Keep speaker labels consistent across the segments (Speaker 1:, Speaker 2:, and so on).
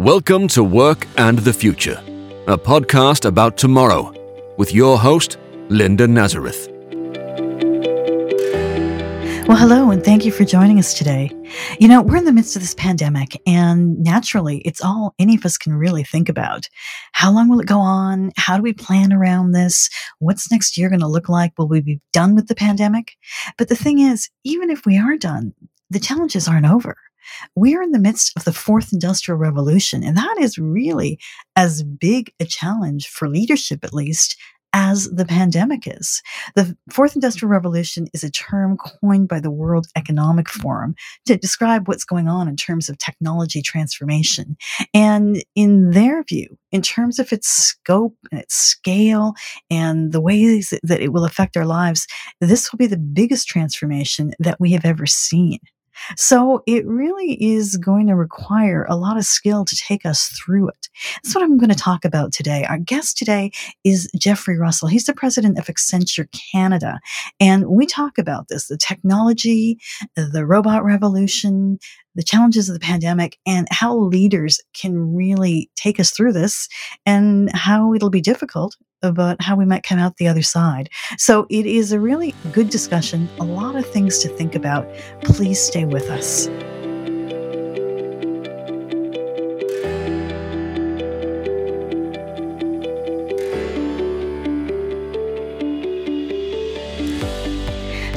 Speaker 1: Welcome to Work and the Future, a podcast about tomorrow, with your host, Linda Nazareth.
Speaker 2: Well, hello, and thank you for joining us today. You know, we're in the midst of this pandemic, and naturally, it's all any of us can really think about. How long will it go on? How do we plan around this? What's next year going to look like? Will we be done with the pandemic? But the thing is, even if we are done, the challenges aren't over. We're in the midst of the fourth industrial revolution, and that is really as big a challenge for leadership, at least, as the pandemic is. The fourth industrial revolution is a term coined by the World Economic Forum to describe what's going on in terms of technology transformation. And in their view, in terms of its scope and its scale and the ways that it will affect our lives, this will be the biggest transformation that we have ever seen. So it really is going to require a lot of skill to take us through it. That's what I'm going to talk about today. Our guest today is Jeffrey Russell. He's the president of Accenture Canada. And we talk about this, the technology, the robot revolution, the challenges of the pandemic and how leaders can really take us through this and how it'll be difficult about how we might come out the other side. So it is a really good discussion, a lot of things to think about. Please stay with us.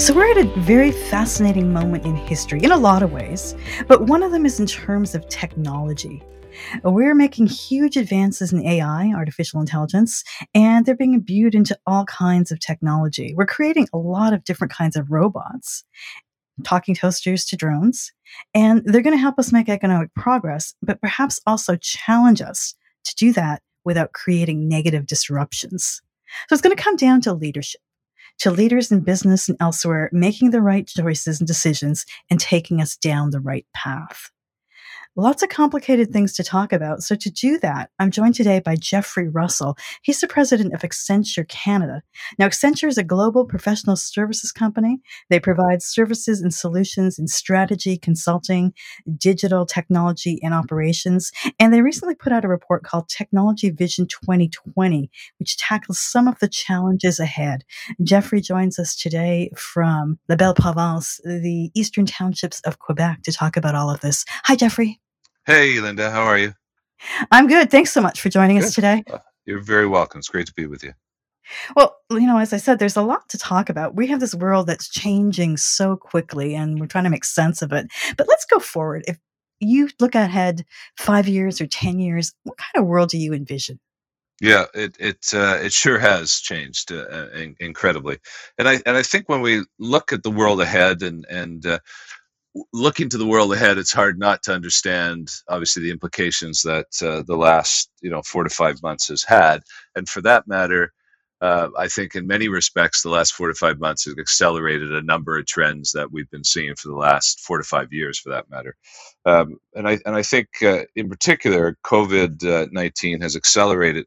Speaker 2: So, we're at a very fascinating moment in history in a lot of ways, but one of them is in terms of technology. We're making huge advances in AI, artificial intelligence, and they're being imbued into all kinds of technology. We're creating a lot of different kinds of robots, talking toasters to drones, and they're going to help us make economic progress, but perhaps also challenge us to do that without creating negative disruptions. So it's going to come down to leadership to leaders in business and elsewhere making the right choices and decisions and taking us down the right path lots of complicated things to talk about. So, to do that, I'm joined today by Jeffrey Russell. He's the president of Accenture Canada. Now, Accenture is a global professional services company. They provide services and solutions in strategy, consulting, digital technology, and operations. And they recently put out a report called Technology Vision 2020, which tackles some of the challenges ahead. Jeffrey joins us today from La Belle Province, the eastern townships of Quebec, to talk about all of this. Hi, Jeffrey.
Speaker 3: Hey, Linda, how are you?
Speaker 2: I'm good. Thanks so much for joining
Speaker 3: Good.
Speaker 2: us today.
Speaker 3: Uh, You're very welcome. It's great to be with you.
Speaker 2: Well, you know, as I said, there's a lot to talk about. We have this world that's changing so quickly and we're trying to make sense of it. But let's go forward. If you look ahead five years or 10 years, what kind of world do you envision?
Speaker 3: Yeah, it it uh, it sure has changed uh, uh, in- incredibly, and I and I think when we look at the world ahead and and uh, looking to the world ahead, it's hard not to understand obviously the implications that uh, the last you know four to five months has had, and for that matter, uh, I think in many respects the last four to five months has accelerated a number of trends that we've been seeing for the last four to five years, for that matter. Um, and I and I think uh, in particular, COVID nineteen has accelerated.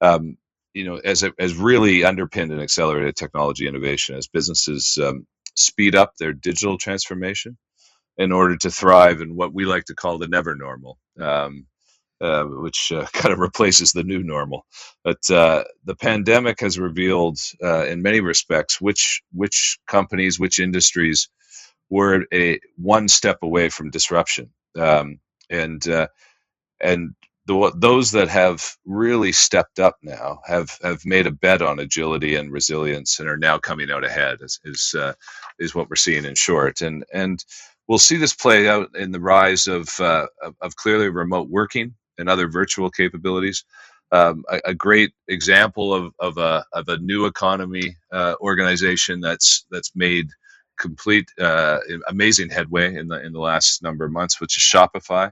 Speaker 3: Um, you know, as has really underpinned and accelerated technology innovation as businesses um, speed up their digital transformation in order to thrive in what we like to call the never normal, um, uh, which uh, kind of replaces the new normal. But uh, the pandemic has revealed, uh, in many respects, which which companies, which industries were a one step away from disruption, um, and uh, and the, those that have really stepped up now have have made a bet on agility and resilience and are now coming out ahead is is, uh, is what we're seeing in short and and we'll see this play out in the rise of uh, of, clearly remote working and other virtual capabilities um, a, a, great example of, of a of a new economy uh, organization that's that's made complete uh, amazing headway in the in the last number of months, which is Shopify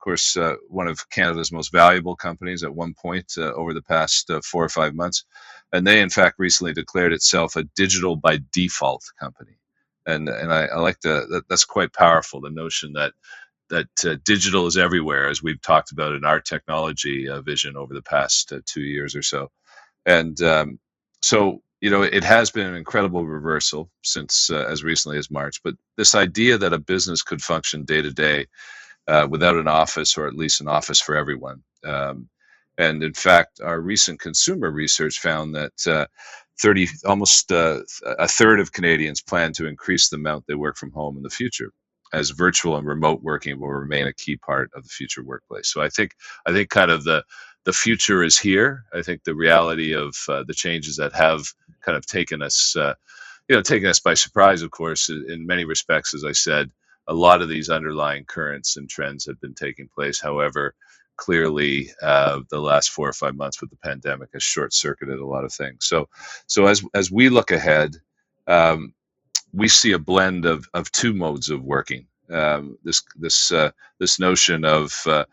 Speaker 3: of course, uh, one of Canada's most valuable companies at one point uh, over the past uh, four or five months. And they, in fact, recently declared itself a digital by default company. And, and I, I like the, that, that's quite powerful, the notion that, that uh, digital is everywhere, as we've talked about in our technology uh, vision over the past uh, two years or so. And um, so, you know, it has been an incredible reversal since as recently as March. But this idea that a business could function day to day uh, without an office or at least an office for everyone. Um, and in fact, our recent consumer research found that uh, 30, almost uh, a third of Canadians plan to increase the amount they work from home in the future, as virtual and remote working will remain a key part of the future workplace. So I think I think kind of the the future is here. I think the reality of uh, the changes that have kind of taken us, uh, you know, taken us by surprise, of course, in many respects, as I said, a lot of these underlying currents and trends have been taking place. However, clearly uh, the last four or five months with the pandemic has short circuited a lot of things. So, so as as we look ahead, um, we see a blend of of two modes of working. Um, this this uh, this notion of uh,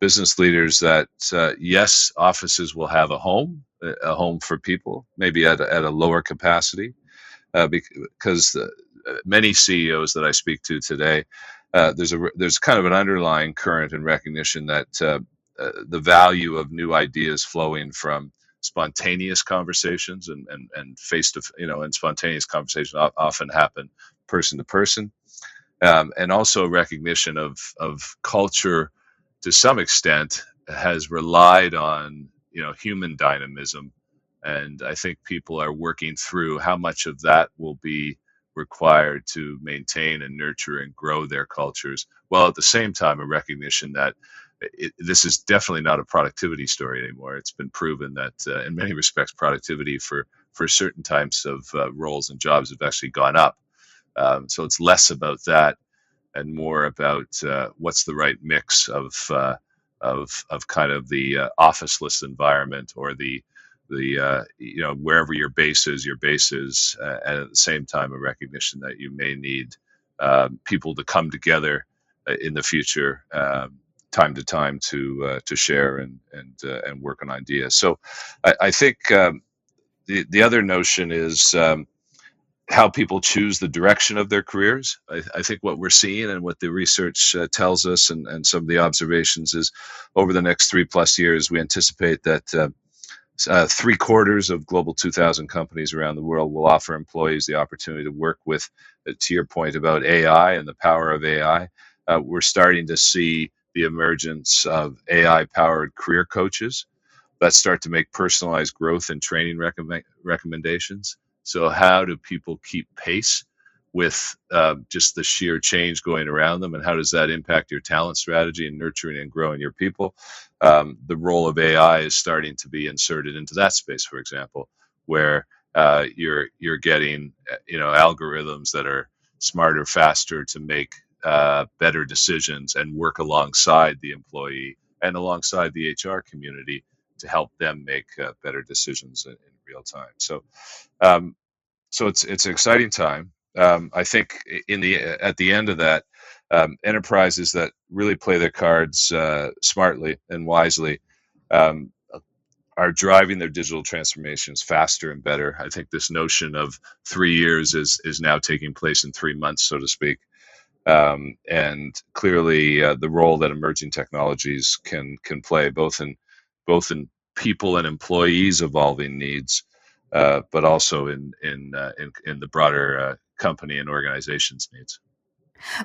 Speaker 3: business leaders that uh, yes, offices will have a home, a home for people, maybe at a, at a lower capacity, uh, because many CEOs that I speak to today. Uh, there's a there's kind of an underlying current and recognition that uh, uh, the value of new ideas flowing from spontaneous conversations and and and face to you know and spontaneous conversations often happen person to person. Um, and also recognition of of culture to some extent has relied on you know human dynamism. And i think people are working through how much of that will be required to maintain and nurture and grow their cultures while at the same time a recognition that it, this is definitely not a productivity story anymore. It's been proven that, uh, in many respects, productivity for for certain types of uh, roles and jobs have actually gone up. Um, so it's less about that and more about uh, what's the right mix of uh, of of kind of the uh, officeless environment or the the uh, you know wherever your base is, your base is, and at the same time a recognition that you may need um, people to come together in the future. Um, time to time to uh, to share and and uh, and work on ideas. So I, I think um, the the other notion is um, how people choose the direction of their careers. I, I, think what we're seeing and what the research uh, tells us and, and some of the observations is over the next three plus years, we anticipate that uh, uh, three quarters of global 2000 companies around the world will offer employees the opportunity to work with, uh, to your point about AI and the power of AI. Uh, we're starting to see the emergence of AI powered career coaches that start to make personalized growth and training recommend, recommendations. So, how do people keep pace with uh, just the sheer change going around them, and how does that impact your talent strategy and nurturing and growing your people? Um, the role of AI is starting to be inserted into that space, for example, where uh, you're you're getting uh, you know algorithms that are smarter, faster to make uh, better decisions and work alongside the employee and alongside the HR community to help them make uh, better decisions in, in, real time. So, um, so it's it's an exciting time. Um, I think in the at the end of that, um, enterprises that really play their cards uh, smartly and wisely um, are driving their digital transformations faster and better. I think this notion of three years is is now taking place in three months, so to speak um, and clearly uh, the role that emerging technologies can can play both in both in people and employees evolving needs, uh, but also in in, uh, in, in the broader uh, company and organizations needs.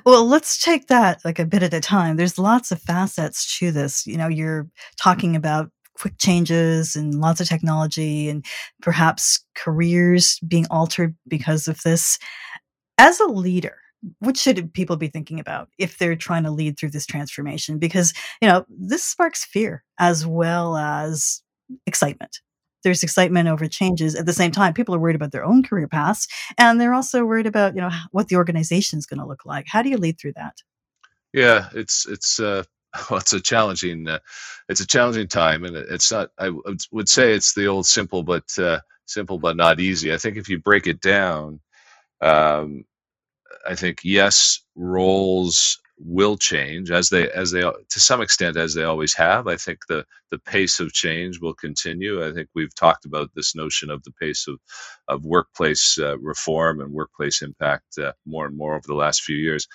Speaker 2: Well, let's take that like a bit at a time. There's lots of facets to this. You know, you're talking about quick changes and lots of technology and perhaps careers being altered because of this. As a leader, what should people be thinking about if they're trying to lead through this transformation? Because, you know, this sparks fear as well as excitement. There's excitement over changes. At the same time, people are worried about their own career paths, and they're also worried about, you know, what the organization is going to look like. How do you lead through that?
Speaker 3: Yeah, it's it's uh, well, it's a challenging uh, it's a challenging time, and it's not. I would say it's the old simple but uh, simple but not easy. I think if you break it down, um, I think yes, roles will change as they as they to some extent as they always have. I think the the pace of change will continue. I think we've talked about this notion of the pace of of workplace uh, reform and workplace impact uh, more and more over the last few years.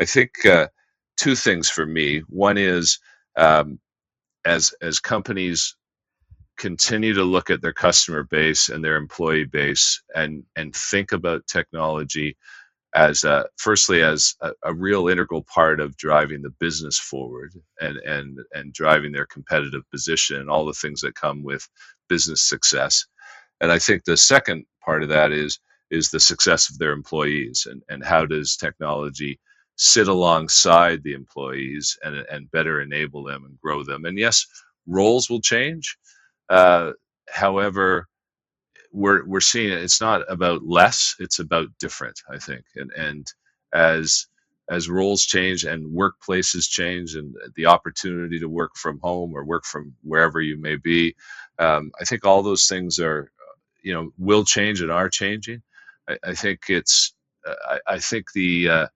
Speaker 3: I think uh, two things for me. One is um, as as companies continue to look at their customer base and their employee base and and think about technology as a, firstly as a, a, real integral part of driving the business forward and and and driving their competitive position and all the things that come with business success. And I think the second part of that is is the success of their employees and, and how does technology sit alongside the employees and, and better enable them and grow them. And yes, roles will change. Uh, however, we're we're seeing it. It's not about less; it's about different. I think, and and as as roles change and workplaces change and the opportunity to work from home or work from wherever you may be, um, I think all those things are, you know, will change and are changing. I, I think it's, I, I, think the uh,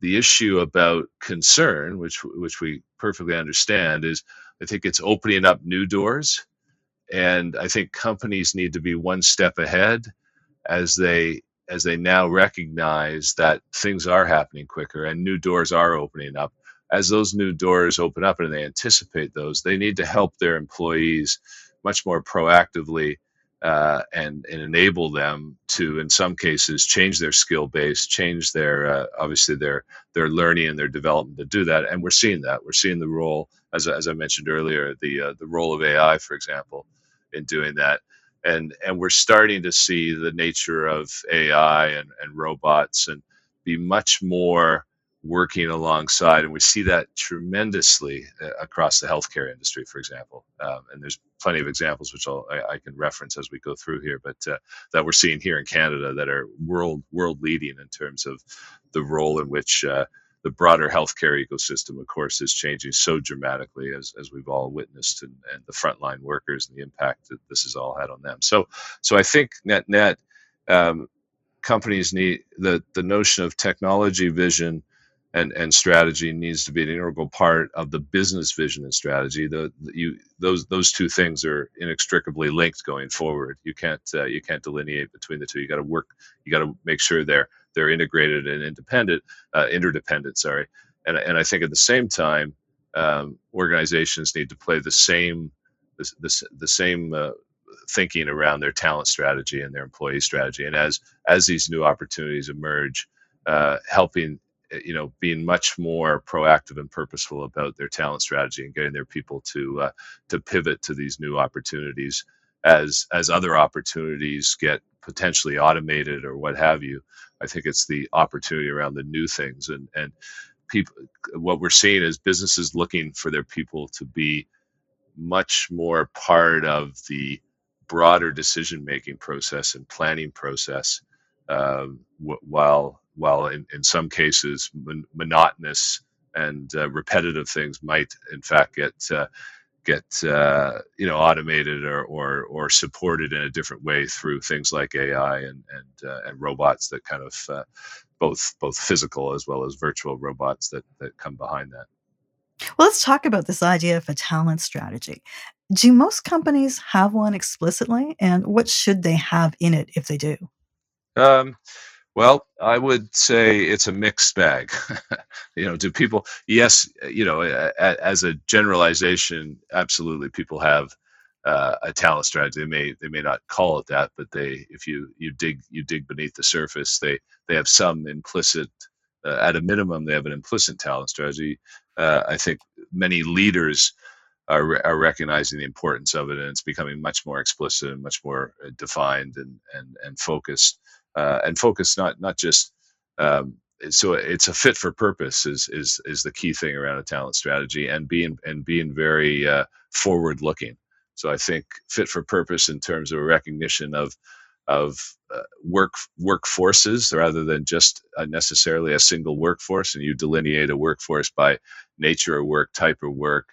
Speaker 3: the issue about concern, which which we perfectly understand, is I think it's opening up new doors and I think companies need to be one step ahead as they as they now recognize that things are happening quicker and new doors are opening up. As those new doors open up and they anticipate those, they need to help their employees much more proactively uh, and, and enable them to, in some cases, change their skill base, change their uh, obviously their their learning and their development to do that. And we're seeing that. We're seeing the role, as, as I mentioned earlier, the uh, the role of AI, for example, in doing that. And, and we're starting to see the nature of AI and, and robots and be much more working alongside. And we see that tremendously uh, across the healthcare industry, for example. Um, and there's plenty of examples which I, I can reference as we go through here, but uh, that we're seeing here in Canada that are world world leading in terms of the role in which uh, the broader healthcare ecosystem, of course, is changing so dramatically as, as we've all witnessed, and, and the frontline workers and the impact that this has all had on them. So, so I think net net um, companies need the the notion of technology vision and, and strategy needs to be an integral part of the business vision and strategy. The, the you those those two things are inextricably linked going forward. You can't uh, you can't delineate between the two. You got to work. You got to make sure they're they're integrated and independent, uh, interdependent. Sorry, and and I think at the same time, um, organizations need to play the same the, the, the same uh, thinking around their talent strategy and their employee strategy. And as as these new opportunities emerge, uh, helping you know being much more proactive and purposeful about their talent strategy and getting their people to uh, to pivot to these new opportunities as as other opportunities get potentially automated or what have you I think it's the opportunity around the new things and and people. What we're seeing is businesses looking for their people to be much more part of the broader decision making process and planning process, um, while while in, in some cases mon- monotonous and uh, repetitive things might in fact get uh, get uh, you know automated or, or or supported in a different way through things like AI and and uh, and robots that kind of uh, both both physical as well as virtual robots that that come behind that.
Speaker 2: Well, let's talk about this idea of a talent strategy. Do most companies have one explicitly, and what should they have in it if they do?
Speaker 3: Um, well, I would say it's a mixed bag. you know, do people? Yes, you know, as a generalization, absolutely, people have uh, a talent strategy. They may they may not call it that, but they, if you you dig you dig beneath the surface, they they have some implicit. Uh, at a minimum, they have an implicit talent strategy. Uh, I think many leaders are, are recognizing the importance of it, and it's becoming much more explicit and much more uh, defined and and and focused uh, and focus not not just um, so it's a fit for purpose is is is the key thing around a talent strategy and being and being very uh, forward looking. So I think fit for purpose in terms of a recognition of of uh, work workforces rather than just necessarily a single workforce, and you delineate a workforce by nature of work, type of work,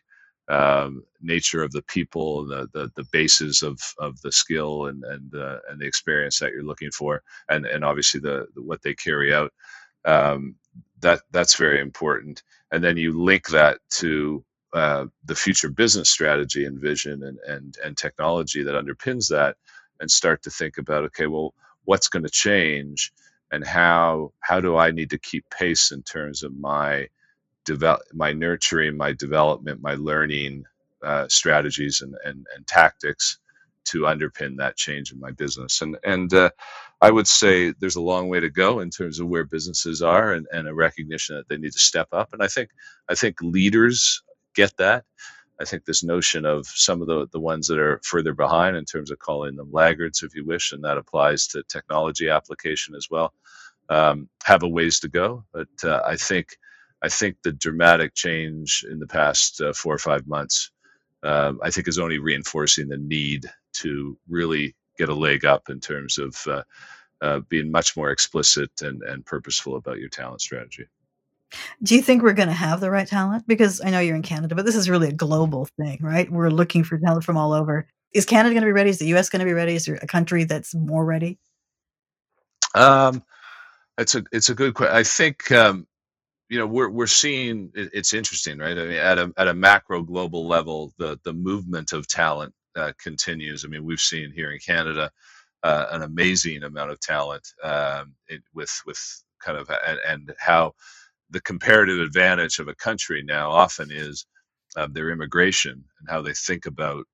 Speaker 3: um, nature of the people, the, the, the basis of, of the skill and and uh, and the experience that you're looking for, and and obviously the, the what they carry out. Um, that that's very important, and then you link that to uh, the future business strategy and vision and and and technology that underpins that, and start to think about okay, well, what's going to change, and how how do I need to keep pace in terms of my develop my nurturing, my development, my learning uh, strategies and, and, and tactics to underpin that change in my business. And and uh, I would say there's a long way to go in terms of where businesses are and, and a recognition that they need to step up. And I think I think leaders get that. I think this notion of some of the, the ones that are further behind in terms of calling them laggards, if you wish, and that applies to technology application as well, um, have a ways to go. But uh, I think I think the dramatic change in the past uh, four or five months, um, I think, is only reinforcing the need to really get a leg up in terms of uh, uh, being much more explicit and, and purposeful about your talent strategy.
Speaker 2: Do you think we're going to have the right talent? Because I know you're in Canada, but this is really a global thing, right? We're looking for talent from all over. Is Canada going to be ready? Is the U.S. going to be ready? Is there a country that's more ready?
Speaker 3: Um, it's a it's a good question. I think um, you know we're we're seeing it's interesting, right? I mean, at a at a macro global level, the the movement of talent uh, continues. I mean, we've seen here in Canada uh, an amazing amount of talent um, it, with with kind of and, and how the comparative advantage of a country now often is um, their immigration and how they think about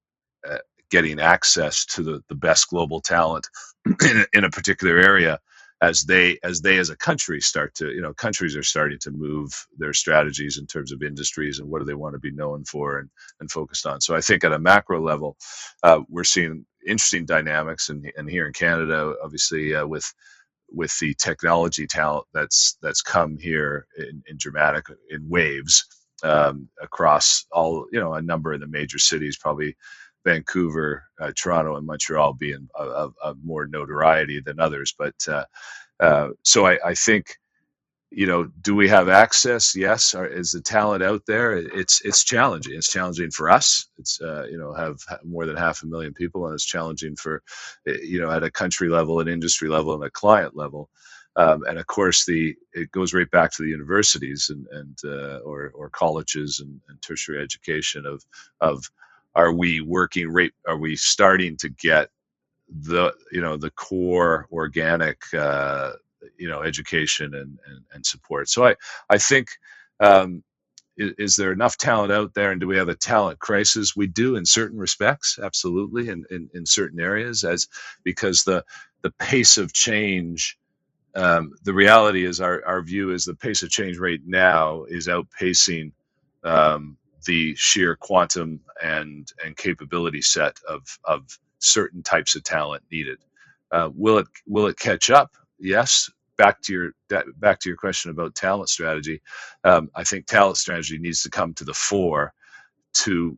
Speaker 3: uh, getting access to the, the best global talent in in a particular area as they as they as a country start to you know countries are starting to move their strategies in terms of industries and what do they want to be known for and and focused on. So i think at a macro level uh, we're seeing interesting dynamics and, and here in canada obviously uh, with with the technology talent that's that's come here in, in dramatic in waves um, across all you know a number of the major cities, probably Vancouver, uh, Toronto, and Montreal being of, more notoriety than others. But uh, uh, so I, I think you know, do we have access? Yes. Are, is the talent out there? It's it's challenging. It's challenging for us. It's uh, you know have more than half a million people, and it's challenging for eh, you know at a country level, an industry level, and a client level. Um, and of course, the it goes right back to the universities and and uh, or or colleges and, and tertiary education of of are we working right? Are we starting to get the you know the core organic uh, you know education and, and, and support so i i think um, is, is, there enough talent out there and do we have a talent crisis we do in certain respects absolutely in, in, in certain areas as because the the pace of change um, the reality is our, our view is the pace of change right now is outpacing um, the sheer quantum and and capability set of of certain types of talent needed. Uh, will it will it catch up? Yes. Back to your back to your question about talent strategy. Um, i think talent strategy needs to come to the fore to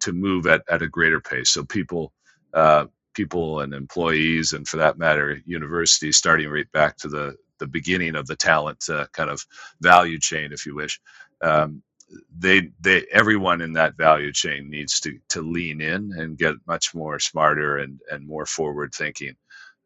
Speaker 3: to move at, at a greater pace. So people uh, people and employees and for that matter universities starting right back to the the beginning of the talent uh, kind of value chain if you wish. Um, they they everyone in that value chain needs to to lean in and get much more smarter and and more forward thinking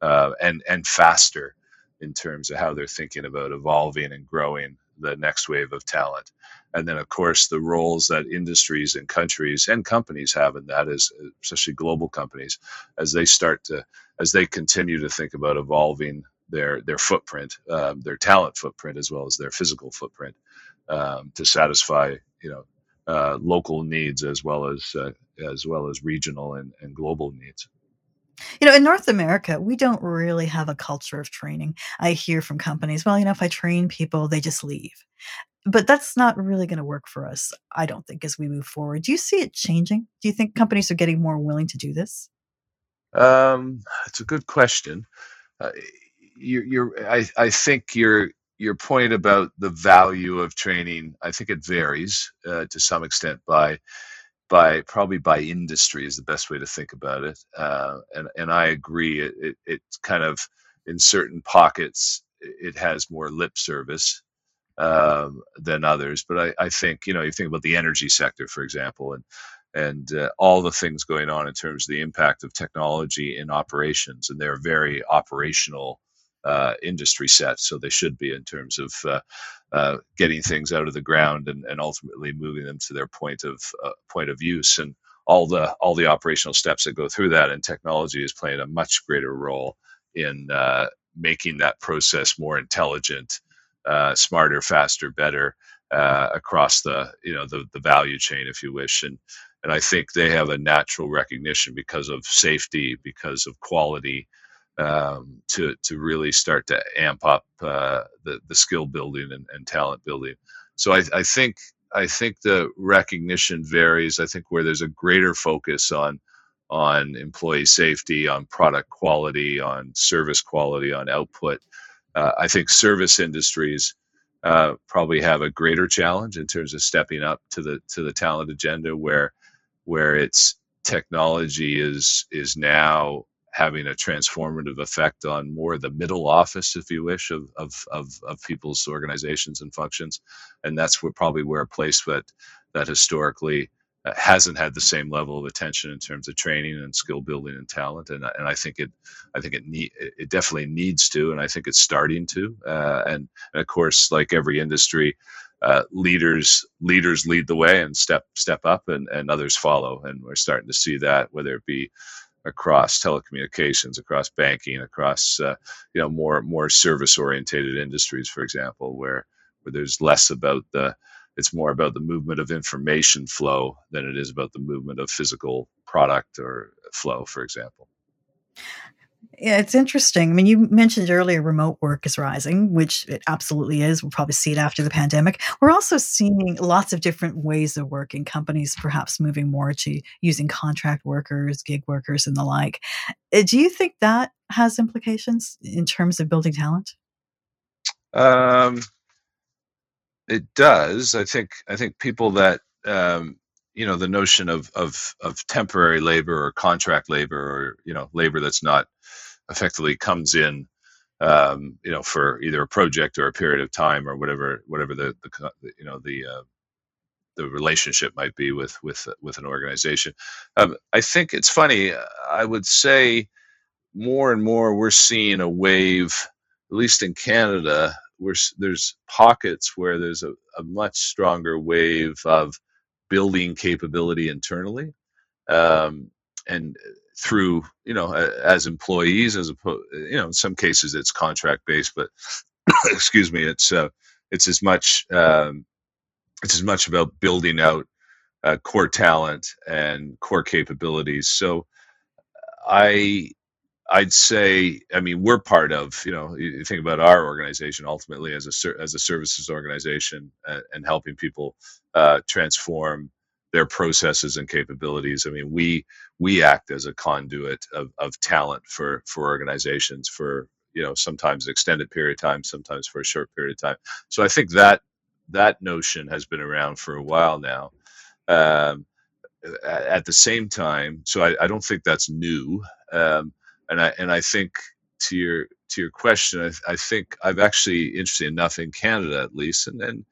Speaker 3: uh, and and faster in terms of how they're thinking about evolving and growing the next wave of talent. And then, of course, the roles that industries and countries and companies have in that is, especially global companies, as they start to, as they continue to think about evolving their their footprint, um, their talent footprint, as well as their physical footprint, um, to satisfy you know uh, local needs as well as uh, as well as regional and, and global needs.
Speaker 2: You know, in North America, we don't really have a culture of training. I hear from companies, well, you know, if I train people, they just leave. But that's not really going to work for us, I don't think, as we move forward. Do you see it changing? Do you think companies are getting more willing to do this?
Speaker 3: Um, it's a good question. Uh, you're, you're, I, I think your your point about the value of training, I think it varies uh, to some extent by by probably by industry is the best way to think about it. Uh, and and I agree. It, it, it kind of in certain pockets it has more lip service um, than others. But I, I think you know you think about the energy sector, for example, and and uh, all the things going on in terms of the impact of technology in operations, and they're very operational uh, industry set, so they should be in terms of uh, uh, getting things out of the ground and, and ultimately moving them to their point of uh, point of use and all the all the operational steps that go through that. And technology is playing a much greater role in uh, making that process more intelligent, uh, smarter, faster, better across the you know the the value chain, if you wish, and and I think they have a natural recognition because of safety, because of quality, um, to to really start to amp up uh, the the skill building and, and talent building. So I, I think I think the recognition varies. I think where there's a greater focus on on employee safety, on product quality, on service quality, on output. Uh, I think service industries uh, probably have a greater challenge in terms of stepping up to the to the talent agenda, where where its technology is is now having a transformative effect on more of the middle office, if you wish, of of of, of people's organizations and functions, and that's where probably where a place that that historically uh, hasn't had the same level of attention in terms of training and skill building and talent, and and I think it, I think it need it definitely needs to, and I think it's starting to, uh, and, and of course, like every industry, uh, leaders leaders lead the way and step step up, and and others follow, and we're starting to see that whether it be across telecommunications, across banking, across uh, you know more more service orientated industries, for example, where where there's less about the it's more about the movement of information flow than it is about the movement of physical product or flow, for example.
Speaker 2: Yeah, it's interesting. I mean, you mentioned earlier remote work is rising, which it absolutely is. We'll probably see it after the pandemic. We're also seeing lots of different ways of working, companies perhaps moving more to using contract workers, gig workers, and the like. Uh, do you think that has implications in terms of building talent?
Speaker 3: Um, it does. I think I think people that um, you know the notion of of of temporary labor or contract labor or you know labor that's not effectively comes in um, you know for either a project or a period of time or whatever whatever the, the you know the uh, the relationship might be with with with an organization. Um, I think it's funny. I would say more and more we're seeing a wave, at least in Canada, where there's pockets where there's a, a much stronger wave of building capability internally. Um, and through you know as employees as opposed you know in some cases it's contract based but excuse me it's uh, it's as much um, it's as much about building out uh, core talent and core capabilities so i i'd say i mean we're part of you know you think about our organization ultimately as a as a services organization uh, and helping people uh, transform their processes and capabilities. I mean, we we act as a conduit of, of talent for for organizations for you know sometimes an extended period of time, sometimes for a short period of time. So I think that that notion has been around for a while now. Um, at the same time, so I, I don't think that's new, um, and I and I think to your to your question, I, I think I've actually interesting enough in Canada at least, and then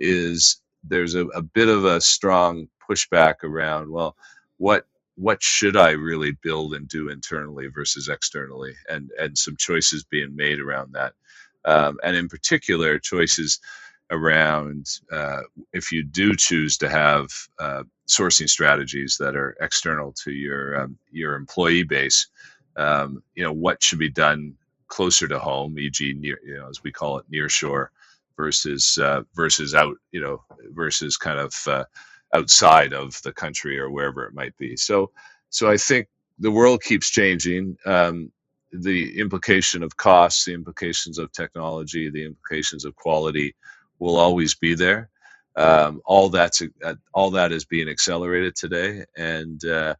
Speaker 3: is there's a, a bit of a strong pushback around well what what should I really build and do internally versus externally, and and some choices being made around that, um, and in particular choices around uh, if you do choose to have uh, sourcing strategies that are external to your um, your employee base, um, you know what should be done closer to home, e.g., near you know as we call it near shore, versus uh, versus out you know versus kind of uh, outside of the country or wherever it might be. So, so I think the world keeps changing. Um, the implication of costs, the implications of technology, the implications of quality will always be there. Um, all that's uh, all that is being accelerated today, and uh,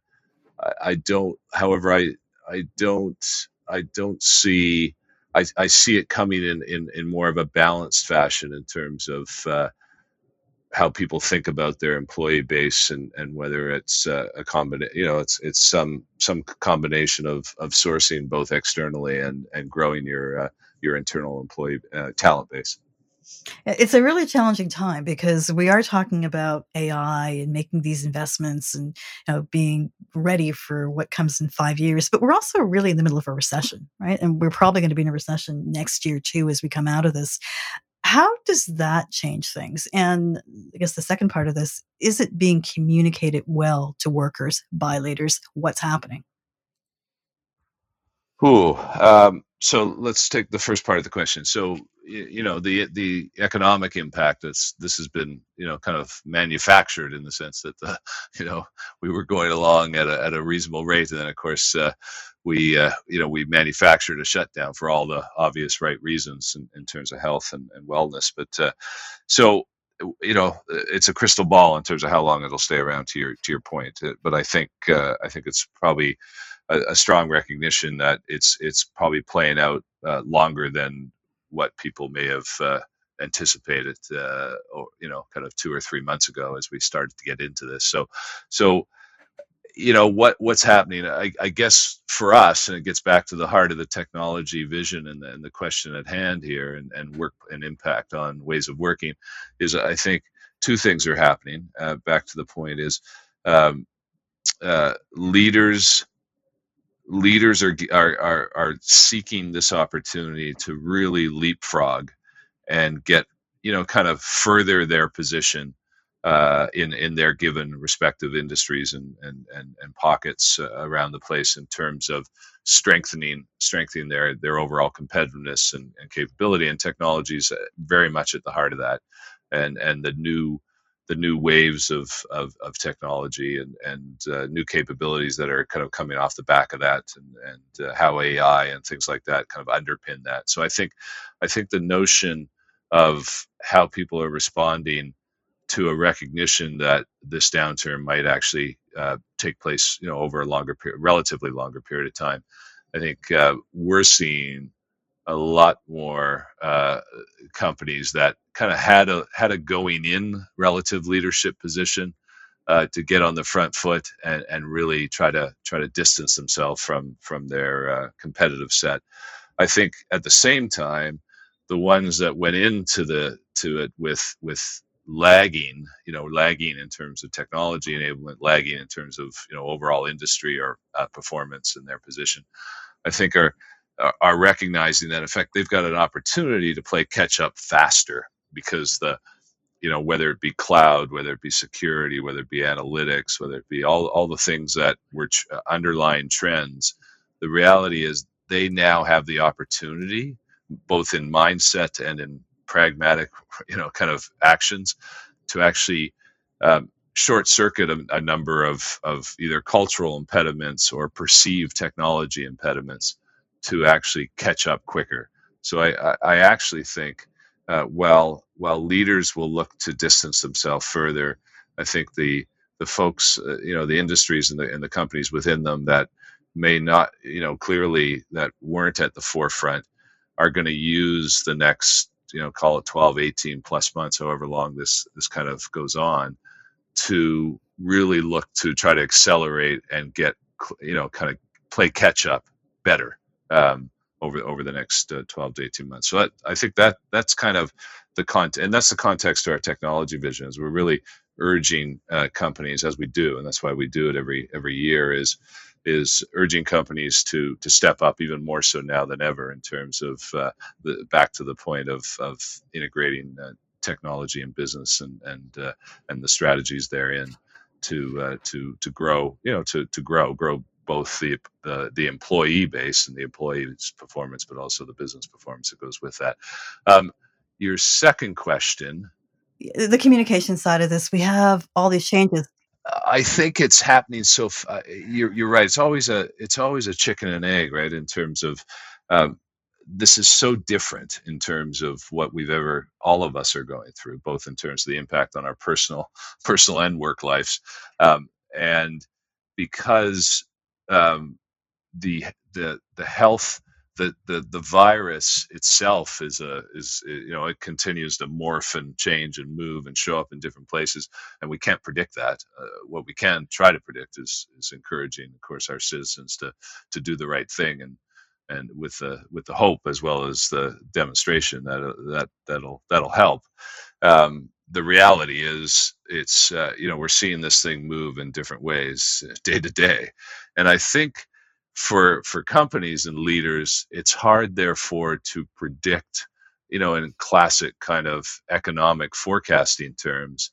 Speaker 3: I, I, don't. However, I I don't I don't see. I, I see it coming in, in, in more of a balanced fashion in terms of uh, how people think about their employee base and, and whether it's uh, a combination, you know, it's it's some some combination of, of sourcing both externally and, and growing your uh, your internal employee uh, talent base.
Speaker 2: It's a really challenging time because we are talking about AI and making these investments and you know, being ready for what comes in five years. But we're also really in the middle of a recession, right? And we're probably going to be in a recession next year too as we come out of this. How does that change things? And I guess the second part of this is it being communicated well to workers by leaders what's happening?
Speaker 3: Ooh, um, so let's take the first part of the question. So you know the the economic impact that's this has been you know kind of manufactured in the sense that the you know we were going along at a, at a reasonable rate. And then of course uh, we uh, you know we manufactured a shutdown for all the obvious right reasons in, in terms of health and, and wellness. But uh, so you know it's a crystal ball in terms of how long it'll stay around to your to your point. Uh, but i think uh, i think it's probably a, a, strong recognition that it's it's probably playing out uh, longer than what people may have uh, anticipated, uh, or you know, kind of two or three months ago as we started to get into this. So, so you know what what's happening I, I, guess for us and it gets back to the heart of the technology vision and the, and the question at hand here and, and work and impact on ways of working is i think two things are happening uh, back to the point is um, uh, leaders leaders are, are, are, are seeking this opportunity to really leapfrog and get, you know, kind of further their position uh, in in their given respective industries and and and, and pockets uh, around the place in terms of strengthening strengthening their their overall competitiveness and, and capability and technologies uh, very much at the heart of that. And and the new the new waves of of, of technology and and uh, new capabilities that are kind of coming off the back of that, and and uh, how AI and things like that kind of underpin that. So I think I think the notion of how people are responding to a recognition that this downturn might actually uh, take place, you know, over a longer period, relatively longer period of time. I think uh, we're seeing a lot more uh, companies that kind of had a had a going in relative leadership position uh, to get on the front foot and, and really try to try to distance themselves from from their uh, competitive set. I think at the same time, the ones that went into the to it with with lagging, you know, lagging in terms of technology enablement, lagging in terms of you know overall industry or uh, performance in their position, I think are are recognizing that in fact they've got an opportunity to play catch up faster because the you know whether it be cloud whether it be security whether it be analytics whether it be all, all the things that were tr- uh, underlying trends the reality is they now have the opportunity both in mindset and in pragmatic you know kind of actions to actually um, short circuit a, a number of, of either cultural impediments or perceived technology impediments to actually catch up quicker. So I, I, I actually think uh, while while leaders will look to distance themselves further, I think the the folks, uh, you know, the industries and the and the companies within them that may not, you know, clearly that weren't at the forefront are going to use the next, you know, call it 12, 18 plus months, however long this this kind of goes on, to really look to try to accelerate and get, you know, kind of play catch up better um, over over the next uh, 12 to 18 months. So I think that that's kind of the content, and that's the context to our technology vision. Is we're really urging uh, companies, as we do, and that's why we do it every every year, is is urging companies to to step up even more so now than ever in terms of uh, the back to the point of of integrating uh, technology and business and and uh, and the strategies therein to uh, to to grow you know to to grow grow both the, the the employee base and the employee's performance, but also the business performance that goes with that. Um, your second question,
Speaker 2: the communication side of this, we have all these changes.
Speaker 3: I think it's happening so. Uh, you're you're right. It's always a it's always a chicken and egg, right? In terms of um, this is so different in terms of what we've ever all of us are going through, both in terms of the impact on our personal personal and work lives, um, and because um, the the the health the, the the virus itself is a is you know it continues to morph and change and move and show up in different places and we can't predict that. Uh, what we can try to predict is is encouraging of course our citizens to to do the right thing and and with the with the hope as well as the demonstration that that that'll that'll help. Um, the reality is it's uh, you know we're seeing this thing move in different ways day to day. And i think for for companies and leaders it's hard therefore to predict you know in classic kind of economic forecasting terms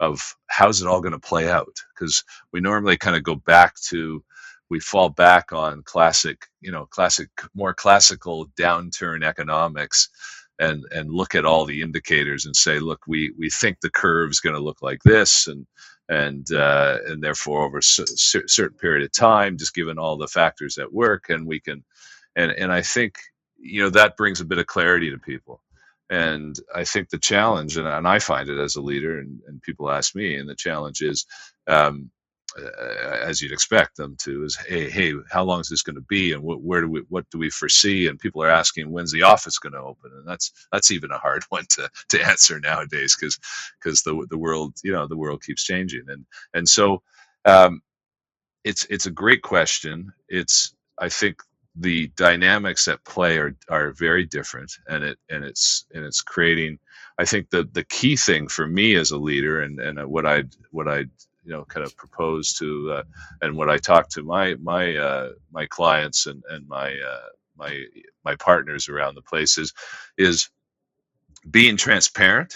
Speaker 3: of how's it all going to play out? Because we normally kind of go back to we fall back on classic you know classic more classical downturn economics and and look at all the indicators and say, look, we we think the curve is going to look like this, and and uh, and therefore over a certain period of time, just given all the factors at work, and we can, and and I think you know that brings a bit of clarity to people. And I think the challenge, and, and I find it as a leader, and, and people ask me, and the challenge is, um, as you'd expect them to, is hey, hey, how long is this going to be, and what, where do we, what do we foresee? And people are asking, when's the office going to open? And that's that's even a hard one to, to answer nowadays, because because the the world, you know, the world keeps changing, and and so um, it's it's a great question. It's I think the dynamics at play are are very different, and it and it's and it's creating. I think the the key thing for me as a leader, and and what I what I you know kind of propose to, uh, and what I talk to my my uh, my clients and and my uh, my my partners around the place is is being transparent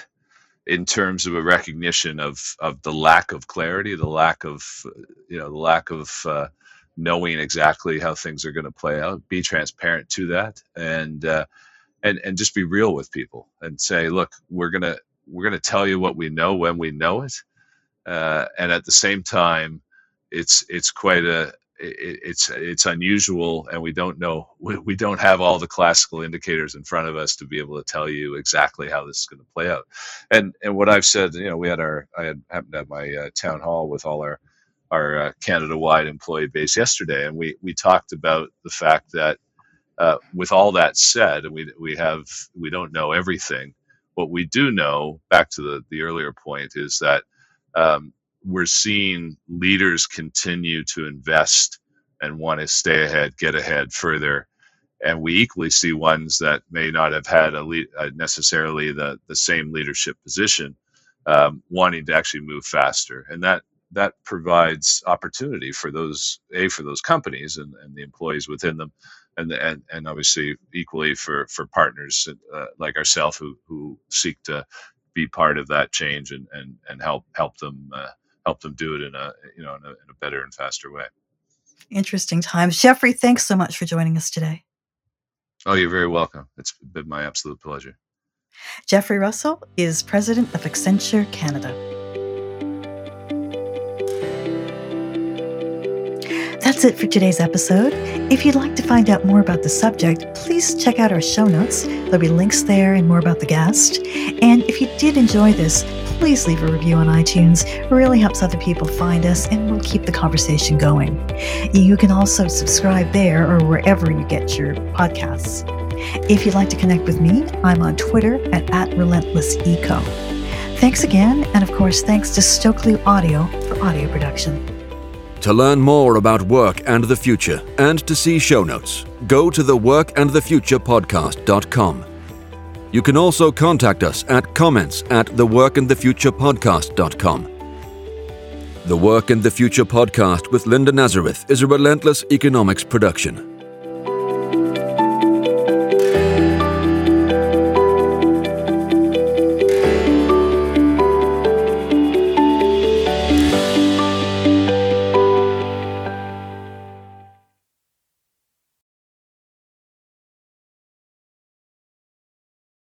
Speaker 3: in terms of a recognition of of the lack of clarity, the lack of you know the lack of uh, knowing exactly how things are going to play out. Be transparent to that, and uh, and and just be real with people and say, look, we're gonna we're gonna tell you what we know when we know it, uh, and at the same time, it's it's quite a it's it's unusual and we don't know we, we don't have all the classical indicators in front of us to be able to tell you exactly how this is going to play out and and what i've said you know we had our i had happened to have my uh, town hall with all our our uh, Canada-wide employee base yesterday, and we we talked about the fact that uh, with all that said, and we we have we don't know everything. What we do know, back to the the earlier point, is that um, we're seeing leaders continue to invest and want to stay ahead, get ahead further, and we equally see ones that may not have had a uh, necessarily the the same leadership position, um, wanting to actually move faster, and that that provides opportunity for those a for those companies and, and the employees within them and and, and obviously equally for for partners uh, like ourselves who who seek to be part of that change and and, and help help them uh, help them do it in a you know in a, in a better and faster way.
Speaker 2: Interesting times. Jeffrey thanks so much for joining us today.
Speaker 3: Oh you're very welcome. It's been my absolute pleasure.
Speaker 2: Jeffrey russell is president of accenture canada That's it for today's episode. If you'd like to find out more about the subject, please check out our show notes. There'll be links there and more about the guest. And if you did enjoy this, please leave a review on iTunes. It really helps other people find us and we'll keep the conversation going. You can also subscribe there or wherever you get your podcasts. If you'd like to connect with me, I'm on Twitter at, at RelentlessEco. Thanks again, and of course, thanks to Stokely Audio for audio production.
Speaker 1: To learn more about work and the future and to see show notes, go to the workandthefuturepodcast.com. You can also contact us at comments at theworkandthefuturepodcast.com. The Work and the Future podcast with Linda Nazareth is a relentless economics production.